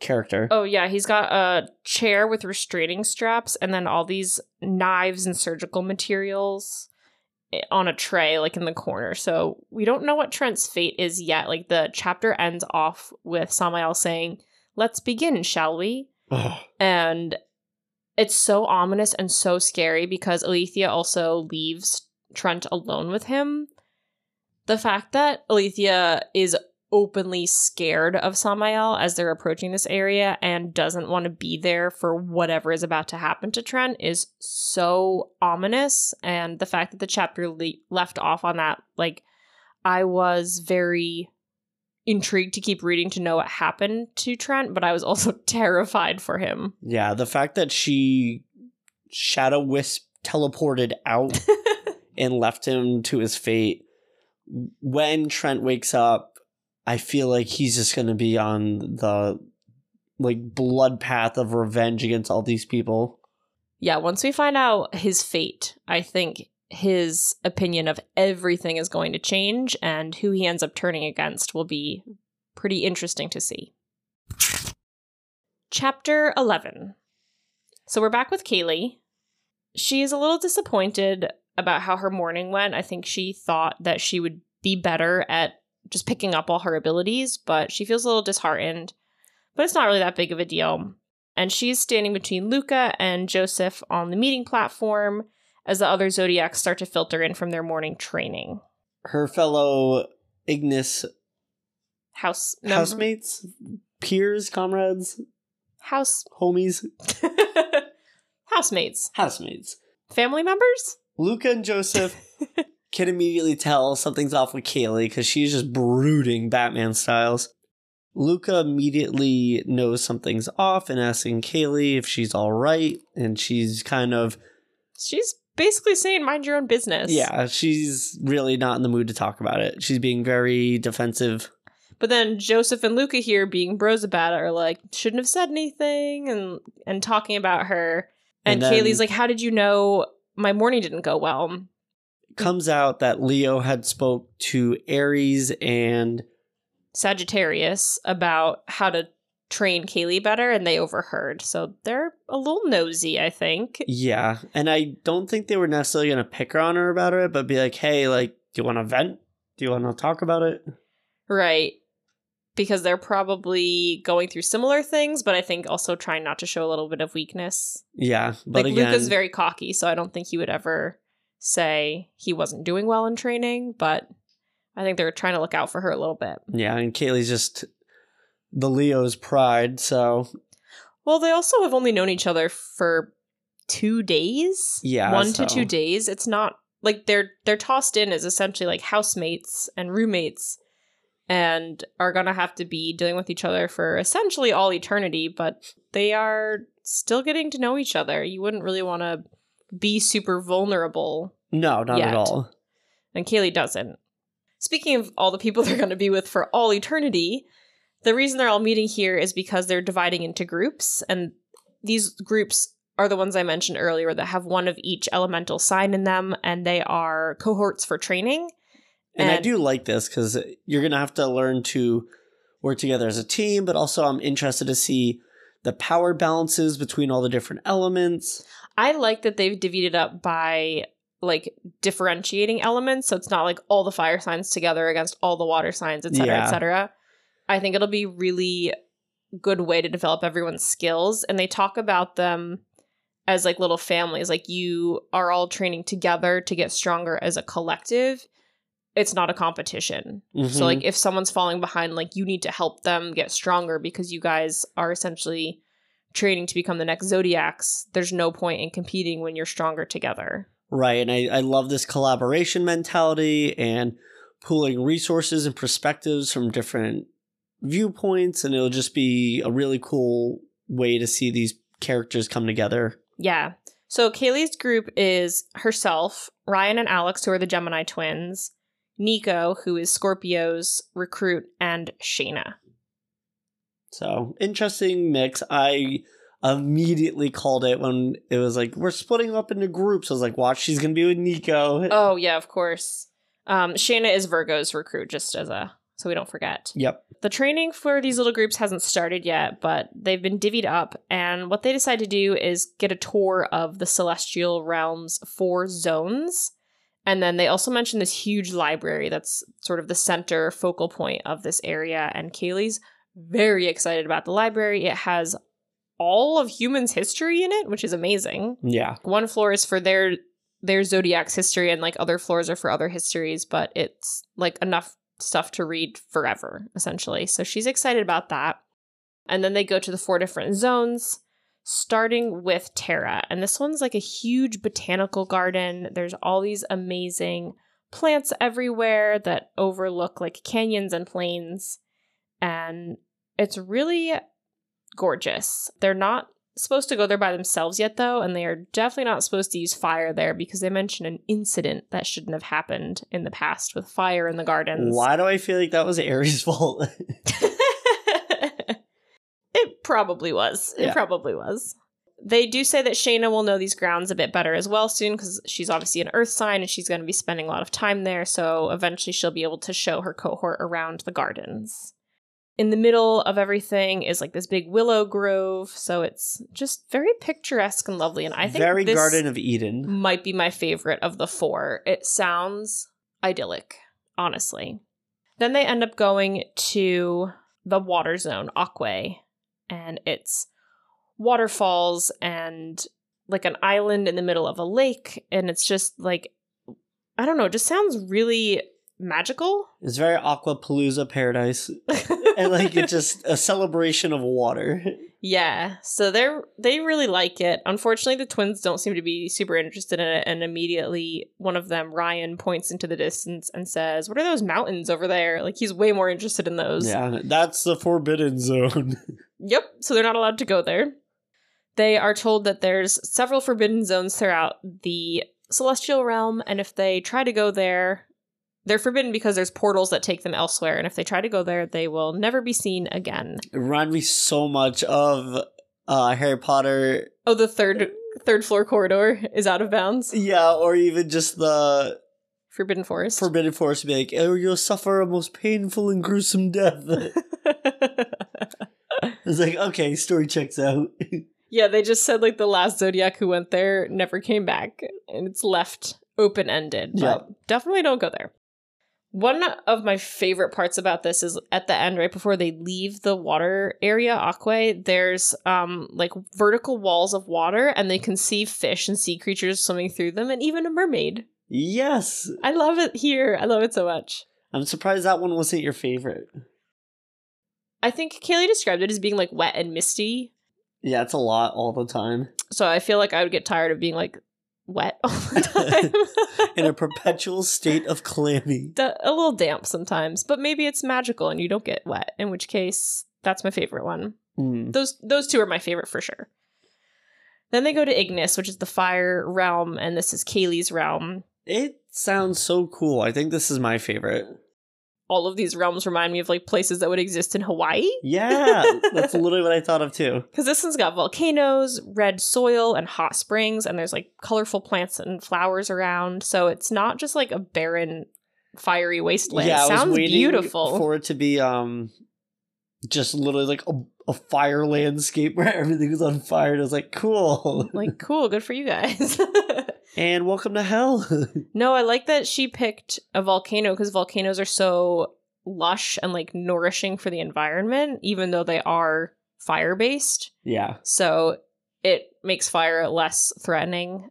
character. Oh yeah, he's got a chair with restraining straps and then all these knives and surgical materials eh, on a tray like in the corner. So we don't know what Trent's fate is yet. Like the chapter ends off with Samael saying, "Let's begin, shall we?" Ugh. And it's so ominous and so scary because Alethea also leaves Trent alone with him. The fact that Alethea is openly scared of Samael as they're approaching this area and doesn't want to be there for whatever is about to happen to Trent is so ominous. And the fact that the chapter le- left off on that, like, I was very intrigued to keep reading to know what happened to Trent, but I was also terrified for him. Yeah, the fact that she shadow wisp teleported out and left him to his fate. When Trent wakes up, I feel like he's just going to be on the like blood path of revenge against all these people. yeah, once we find out his fate, I think his opinion of everything is going to change, and who he ends up turning against will be pretty interesting to see. Chapter 11. So we're back with Kaylee. She is a little disappointed about how her morning went. I think she thought that she would be better at just picking up all her abilities, but she feels a little disheartened. But it's not really that big of a deal. And she's standing between Luca and Joseph on the meeting platform as the other Zodiacs start to filter in from their morning training. Her fellow Ignis House member- housemates, peers, comrades, house homies, housemates, housemates. family members. Luca and Joseph can immediately tell something's off with Kaylee because she's just brooding Batman styles. Luca immediately knows something's off and asking Kaylee if she's all right, and she's kind of She's basically saying, "Mind your own business." yeah, she's really not in the mood to talk about it. She's being very defensive. But then Joseph and Luca here, being bros about it, are like, "Shouldn't have said anything," and and talking about her. And, And then- Kaylee's like, "How did you know my morning didn't go well?" Comes out that Leo had spoke to Aries and Sagittarius about how to train Kaylee better, and they overheard. So they're a little nosy, I think. yeah, and I don't think they were necessarily gonna pick her on her about it, but be like, hey, like, do you want to vent? Do you want to talk about it? Right. Because they're probably going through similar things, but I think also trying not to show a little bit of weakness. Yeah, but like again, Luca's very cocky, so I don't think he would ever say he wasn't doing well in training, but I think they're trying to look out for her a little bit. yeah, and Kaylee's just the Leo's pride, so Well, they also have only known each other for two days. Yeah, One so- to two days. It's not like they're they're tossed in as essentially like housemates and roommates and are gonna have to be dealing with each other for essentially all eternity, but they are still getting to know each other. You wouldn't really want to be super vulnerable no, not Yet. at all. and Kaylee doesn't. Speaking of all the people they're going to be with for all eternity, the reason they're all meeting here is because they're dividing into groups, and these groups are the ones I mentioned earlier that have one of each elemental sign in them, and they are cohorts for training. And, I do like this because you're gonna have to learn to work together as a team, but also I'm interested to see the power balances between all the different elements. I like that they've divided up by like differentiating elements, so it's not like all the fire signs together against all the water signs, etc., Yeah. etc. I think it'll be really good way to develop everyone's skills, and they talk about them as like little families. Like you are all training together to get stronger as a collective. It's not a competition. So Mhm. like if someone's falling behind, like you need to help them get stronger because you guys are essentially training to become the next zodiacs. There's no point in competing when you're stronger together. right, and I, I love this collaboration mentality and pooling resources and perspectives from different viewpoints, and it'll just be a really cool way to see these characters come together. Yeah. So Kaylee's group is herself, Ryan and Alex, who are the Gemini twins, Nico, who is Scorpio's recruit, and Shayna. So interesting mix. I immediately called it when it was like we're splitting up into groups. I was like, watch, she's gonna be with Nico. Oh yeah, of course. Um, Shayna is Virgo's recruit, just as a so we don't forget. Yep. The training for these little groups hasn't started yet, but they've been divvied up, and what they decide to do is get a tour of the celestial realms four zones. And then they also mention this huge library that's sort of the center focal point of this area. And Kaylee's very excited about the library. It has all of humans' history in it, which is amazing. Yeah. one floor is for their their zodiac's history and like other floors are for other histories but it's like enough stuff to read forever essentially. So she's excited about that. And then they go to the four different zones starting with terra. And this one's like a huge botanical garden. There's all these amazing plants everywhere that overlook like canyons and plains and it's really gorgeous they're not supposed to go there by themselves yet, though, and they are definitely not supposed to use fire there because they mention an incident that shouldn't have happened in the past with fire in the gardens. Why do I feel like that was Aries' fault? it probably was. It Yeah. probably was. They do say that Shayna will know these grounds a bit better as well soon because she's obviously an earth sign and she's going to be spending a lot of time there. So eventually she'll be able to show her cohort around the gardens. In the middle of everything is like this big willow grove. So it's just very picturesque and lovely. And I think Very this Garden of Eden. might be my favorite of the four. It sounds idyllic, honestly. Then they end up going to the water zone, Aquay, and it's waterfalls and like an island in the middle of a lake. And it's just like, I don't know, it just sounds really magical. It's very Aquapalooza paradise. and like it's just a celebration of water. Yeah, so they're they really like it. Unfortunately, the twins don't seem to be super interested in it, and immediately one of them, Ryan, points into the distance and says, "What are those mountains over there?" Like he's way more interested in those. Yeah, that's the forbidden zone. Yep. So they're not allowed to go there. They are told that there's several forbidden zones throughout the celestial realm, and if they try to go there, they're forbidden because there's portals that take them elsewhere, and if they try to go there, they will never be seen again. it reminded me so much of uh Harry Potter Oh, the third third floor corridor is out of bounds. Yeah, or even just the Forbidden Forest. Forbidden Forest be like, or you'll suffer a most painful and gruesome death. it's like, okay, story checks out. yeah, they just said like the last Zodiac who went there never came back, and it's left open ended. But Yep. definitely don't go there. One of my favorite parts about this is at the end, right before they leave the water area, Aquay, there's um like vertical walls of water, and they can see fish and sea creatures swimming through them, and even a mermaid. yes. I love it here. I love it so much. I'm surprised that one wasn't your favorite. I think Kaylee described it as being like wet and misty. Yeah, it's a lot all the time. So I feel like I would get tired of being like wet all the time. In a perpetual state of clammy. A little damp sometimes, but maybe it's magical and you don't get wet, in which case that's my favorite one. Mm. Those those two are my favorite for sure. Then they go to Ignis, which is the fire realm, and this is Kaylee's realm. It sounds so cool. I think this is my favorite. All of these realms remind me of like places that would exist in Hawaii. Yeah, that's literally what I thought of too. Because this one's got volcanoes, red soil, and hot springs, and there's like colorful plants and flowers around. So it's not just like a barren, fiery wasteland. yeah, I was Sounds beautiful. for it to be um just literally like a, a fire landscape where everything is on fire. And I was like, cool. like, cool, good for you guys. and welcome to hell. no, I like that she picked a volcano because volcanoes are so lush and like nourishing for the environment, even though they are fire based. yeah. So it makes fire less threatening,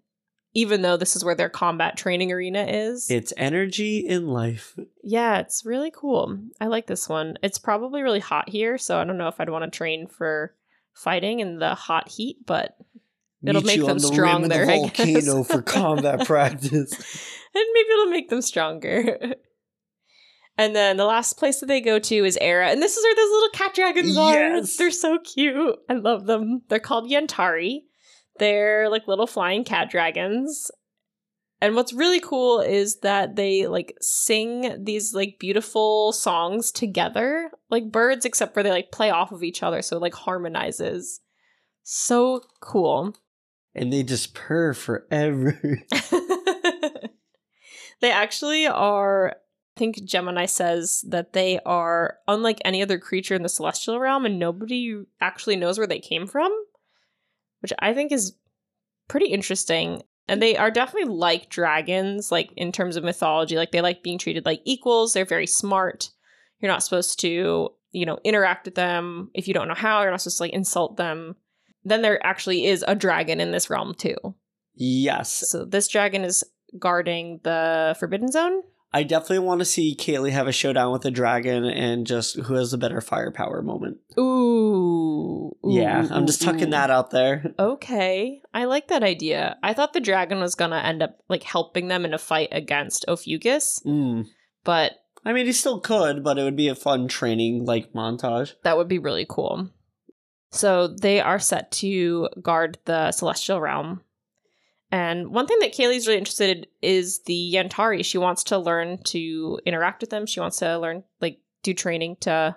even though this is where their combat training arena is. It's energy in life. yeah, it's really cool. I like this one. It's probably really hot here, so I don't know if I'd want to train for fighting in the hot heat, but It'll make them the strong rim of there, the I volcano guess. for combat practice. and maybe it'll make them stronger. and then the last place that they go to is Era, and this is where those little cat dragons are. Yes. They're so cute. I love them. They're called Yantari. They're like little flying cat dragons. And what's really cool is that they like sing these like beautiful songs together, like birds, except for they like play off of each other, so it like harmonizes. So cool. And they just purr forever. they actually are I think Gemini says that they are unlike any other creature in the celestial realm and nobody actually knows where they came from, which I think is pretty interesting. And they are definitely like dragons, like in terms of mythology. Like they like being treated like equals. They're very smart. You're not supposed to, you know, interact with them if you don't know how. You're not supposed to like insult them. Then there actually is a dragon in this realm too. yes. So this dragon is guarding the Forbidden Zone. I definitely want to see Kaylee have a showdown with a dragon and just who has the better firepower moment. Ooh. yeah, I'm just tucking that out there. Okay. I like that idea. I thought the dragon was gonna end up like helping them in a fight against Ophiuchus, Mm. but I mean, he still could, but it would be a fun training like montage. that would be really cool. So they are set to guard the celestial realm. And one thing that Kaylee's really interested in is the Yantari. She wants to learn to interact with them. She wants to learn like do training to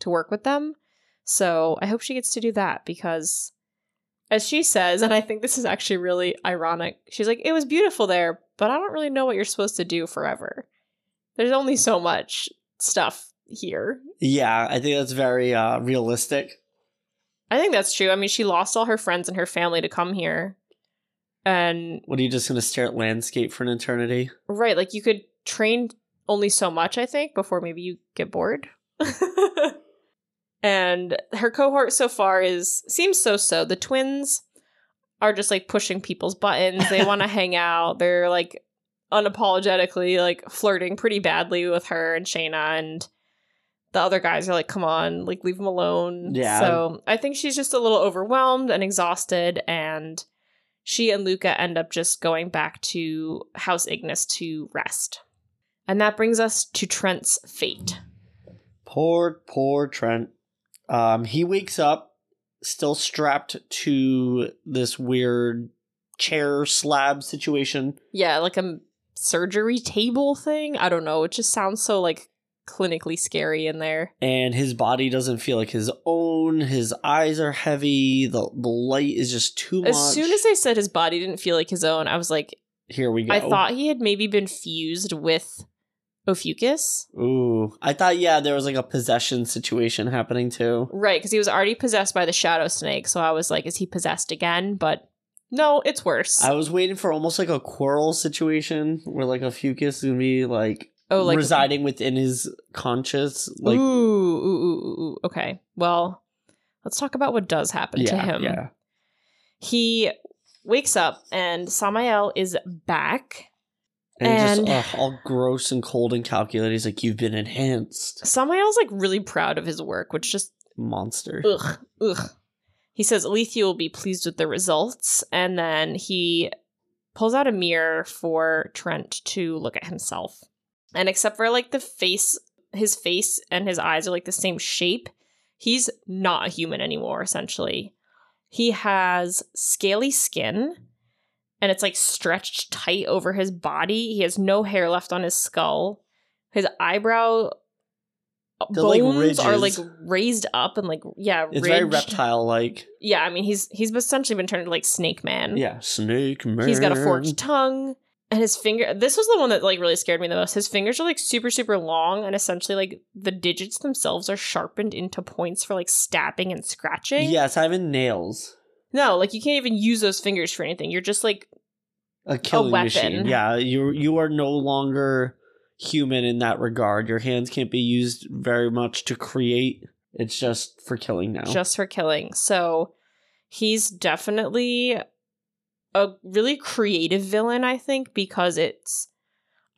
to work with them. So I hope she gets to do that because as she says, and I think this is actually really ironic, she's like, it was beautiful there, but I don't really know what you're supposed to do forever. There's only so much stuff here. Yeah, I think that's very uh, realistic. I think that's true. I mean, she lost all her friends and her family to come here. And What are you just going to stare at landscape for an eternity? right, like you could train only so much, I think, before maybe you get bored. and her cohort so far is seems so so. The twins are just like pushing people's buttons. They want to hang out. They're like unapologetically like flirting pretty badly with her and Shayna and the other guys are like, come on, like leave him alone. Yeah. So I think she's just a little overwhelmed and exhausted, and she and Luca end up just going back to House Ignis to rest. And that brings us to Trent's fate. Poor, poor Trent. Um, he wakes up still strapped to this weird chair slab situation. Yeah, like a surgery table thing. I don't know. It just sounds so like clinically scary in there. and his body doesn't feel like his own. His eyes are heavy. The the light is just too much. As soon as I said his body didn't feel like his own, I was like, here we go. I thought he had maybe been fused with Ophiuchus. Ooh, I thought yeah, there was like a possession situation happening too. Right, because he was already possessed by the shadow snake. So I was like, is he possessed again? But no, it's worse. I was waiting for almost like a quarrel situation where like Ophiuchus would be like, oh, like residing within his conscious. Like ooh, ooh, ooh, ooh, ooh. Okay. Well, let's talk about what does happen yeah, to him. yeah. He wakes up and Samael is back. And, And- just ugh, all gross and cold and calculated. He's like, you've been enhanced, Samael's like really proud of his work, which just monster. ugh, ugh. He says Alethea will be pleased with the results, and then he pulls out a mirror for Trent to look at himself. And except for like the face, his face and his eyes are like the same shape, he's not a human anymore, essentially. He has scaly skin, and it's like stretched tight over his body. He has no hair left on his skull. His eyebrow uh, They're like bones are like raised up and like yeah, It's very reptile like. Yeah, I mean he's he's essentially been turned into like Snake Man. Yeah, snake man. He's got a forked tongue and his finger this was the one that like really scared me the most. His fingers are like super super long and essentially like the digits themselves are sharpened into points for like stabbing and scratching. Yeah, it's not even nails. No, like you can't even use those fingers for anything. You're just like A killing weapon. machine. Yeah, you you are no longer human in that regard. Your hands can't be used very much to create. It's just for killing now. just for killing. So he's definitely a really creative villain, I think, because it's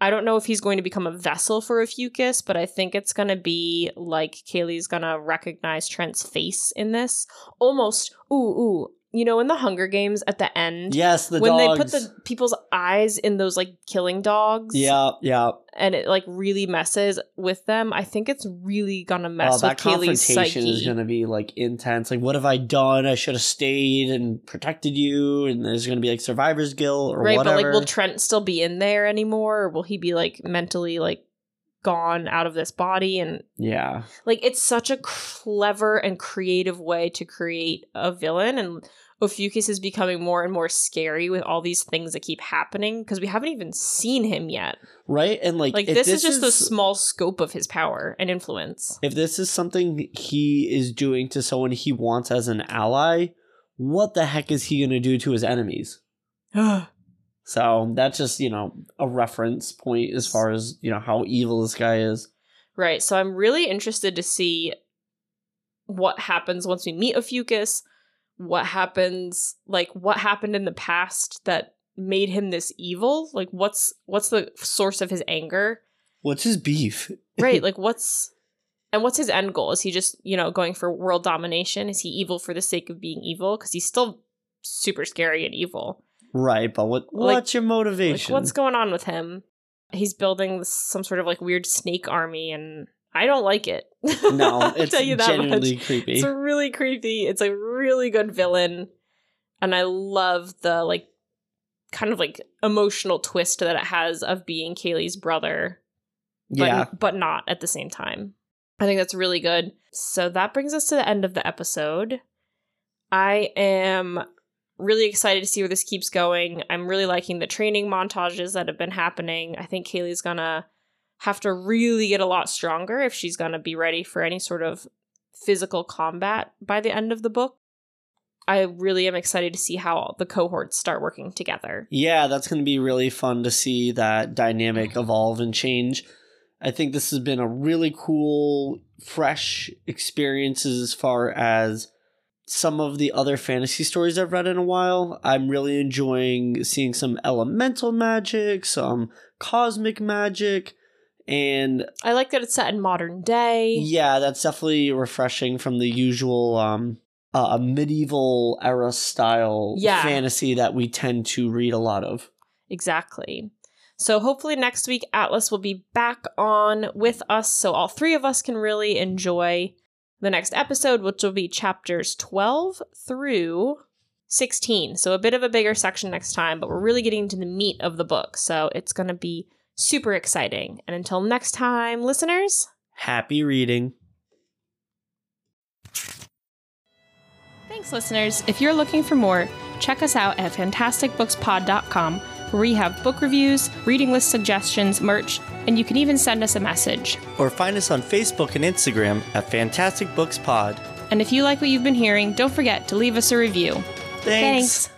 I don't know if he's going to become a vessel for Ophiuchus, but I think it's gonna be like Kaylee's gonna recognize Trent's face in this. Almost ooh ooh. You know, in the Hunger Games at the end, yes, the when dogs. they put the people's eyes in those like killing dogs, yeah, yeah. and it like really messes with them. I think it's really gonna mess Oh, with that Kaylee's confrontation psyche. is going to be like intense. Like, what have I done? I should have stayed and protected you. And there's going to be like survivor's guilt or right whatever. but like will trent still be in there anymore or will he be like mentally like gone out of this body and yeah, like it's such a clever and creative way to create a villain and Ophiuchus is becoming more and more scary with all these things that keep happening because we haven't even seen him yet. right. And like, Like if this, is just the small scope of his power and influence. if this is something he is doing to someone he wants as an ally, what the heck is he going to do to his enemies? So that's just you know a reference point as far as you know how evil this guy is. Right. So I'm really interested to see what happens once we meet Ophiuchus, what happens like what happened in the past that made him this evil? Like what's what's the source of his anger? What's his beef? Right, like what's and what's his end goal? Is he just, you know, going for world domination? Is he evil for the sake of being evil? Because he's still super scary and evil. Right, but what Like- what's your Like, motivation? what's going on with him? He's building some sort of like weird snake army, and I don't like it. no, it's tell you that genuinely much. creepy. It's really creepy. It's a really good villain, and I love the like kind of like emotional twist that it has of being Kaylee's brother, but yeah, but not at the same time. I think that's really good. So that brings us to the end of the episode. I am really excited to see where this keeps going. I'm really liking the training montages that have been happening. I think Kaylee's gonna have to really get a lot stronger if she's gonna be ready for any sort of physical combat by the end of the book. I really am excited to see how the cohorts start working together. yeah, that's going to be really fun to see that dynamic evolve and change. I think this has been a really cool, fresh experience as far as some of the other fantasy stories I've read in a while. I'm really enjoying seeing some elemental magic, some cosmic magic, and I like that it's set in modern day. Yeah, that's definitely refreshing from the usual um uh, medieval era style Yeah. fantasy that we tend to read a lot of. Exactly. So hopefully next week Atlas will be back on with us so all three of us can really enjoy the next episode which will be chapters 12 through 16. So a bit of a bigger section next time, but we're really getting to the meat of the book. So it's going to be super exciting. And until next time, listeners, Happy reading. Thanks, listeners. If you're looking for more, check us out at fantasticbookspod.com, where we have book reviews, reading list suggestions, merch, and you can even send us a message. Or find us on Facebook and Instagram at Fantastic Books Pod. And if you like what you've been hearing, don't forget to leave us a review. Thanks. Thanks.